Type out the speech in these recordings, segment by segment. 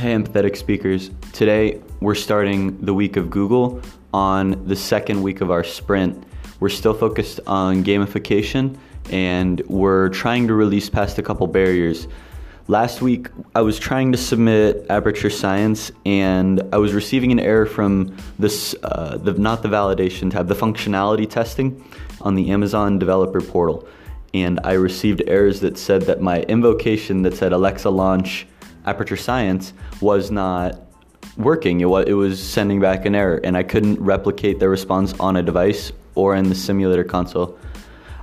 Hey, empathetic speakers. Today, we're starting the week of Google on the second week of our sprint. We're still focused on gamification and we're trying to release past a couple barriers. Last week, I was trying to submit Aperture Science and I was receiving an error from this, uh, the, not the validation tab, the functionality testing on the Amazon developer portal. And I received errors that said that my invocation that said Alexa launch Aperture Science was not working. It was, it was sending back an error, and I couldn't replicate the response on a device or in the simulator console.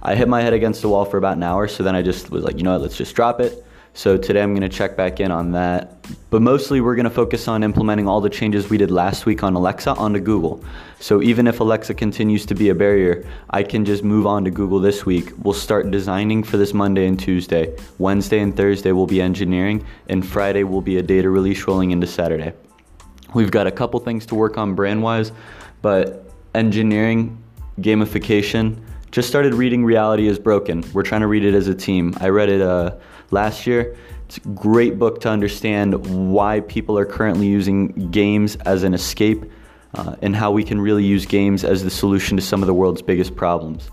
I hit my head against the wall for about an hour, so then I just was like, you know what, let's just drop it. So today I'm going to check back in on that. But mostly we're going to focus on implementing all the changes we did last week on Alexa onto Google. So even if Alexa continues to be a barrier, I can just move on to Google this week. We'll start designing for this Monday and Tuesday. Wednesday and Thursday will be engineering, and Friday will be a data release rolling into Saturday. We've got a couple things to work on brand wise, but engineering, gamification, just started reading Reality is Broken. We're trying to read it as a team. I read it uh, last year. It's a great book to understand why people are currently using games as an escape uh, and how we can really use games as the solution to some of the world's biggest problems.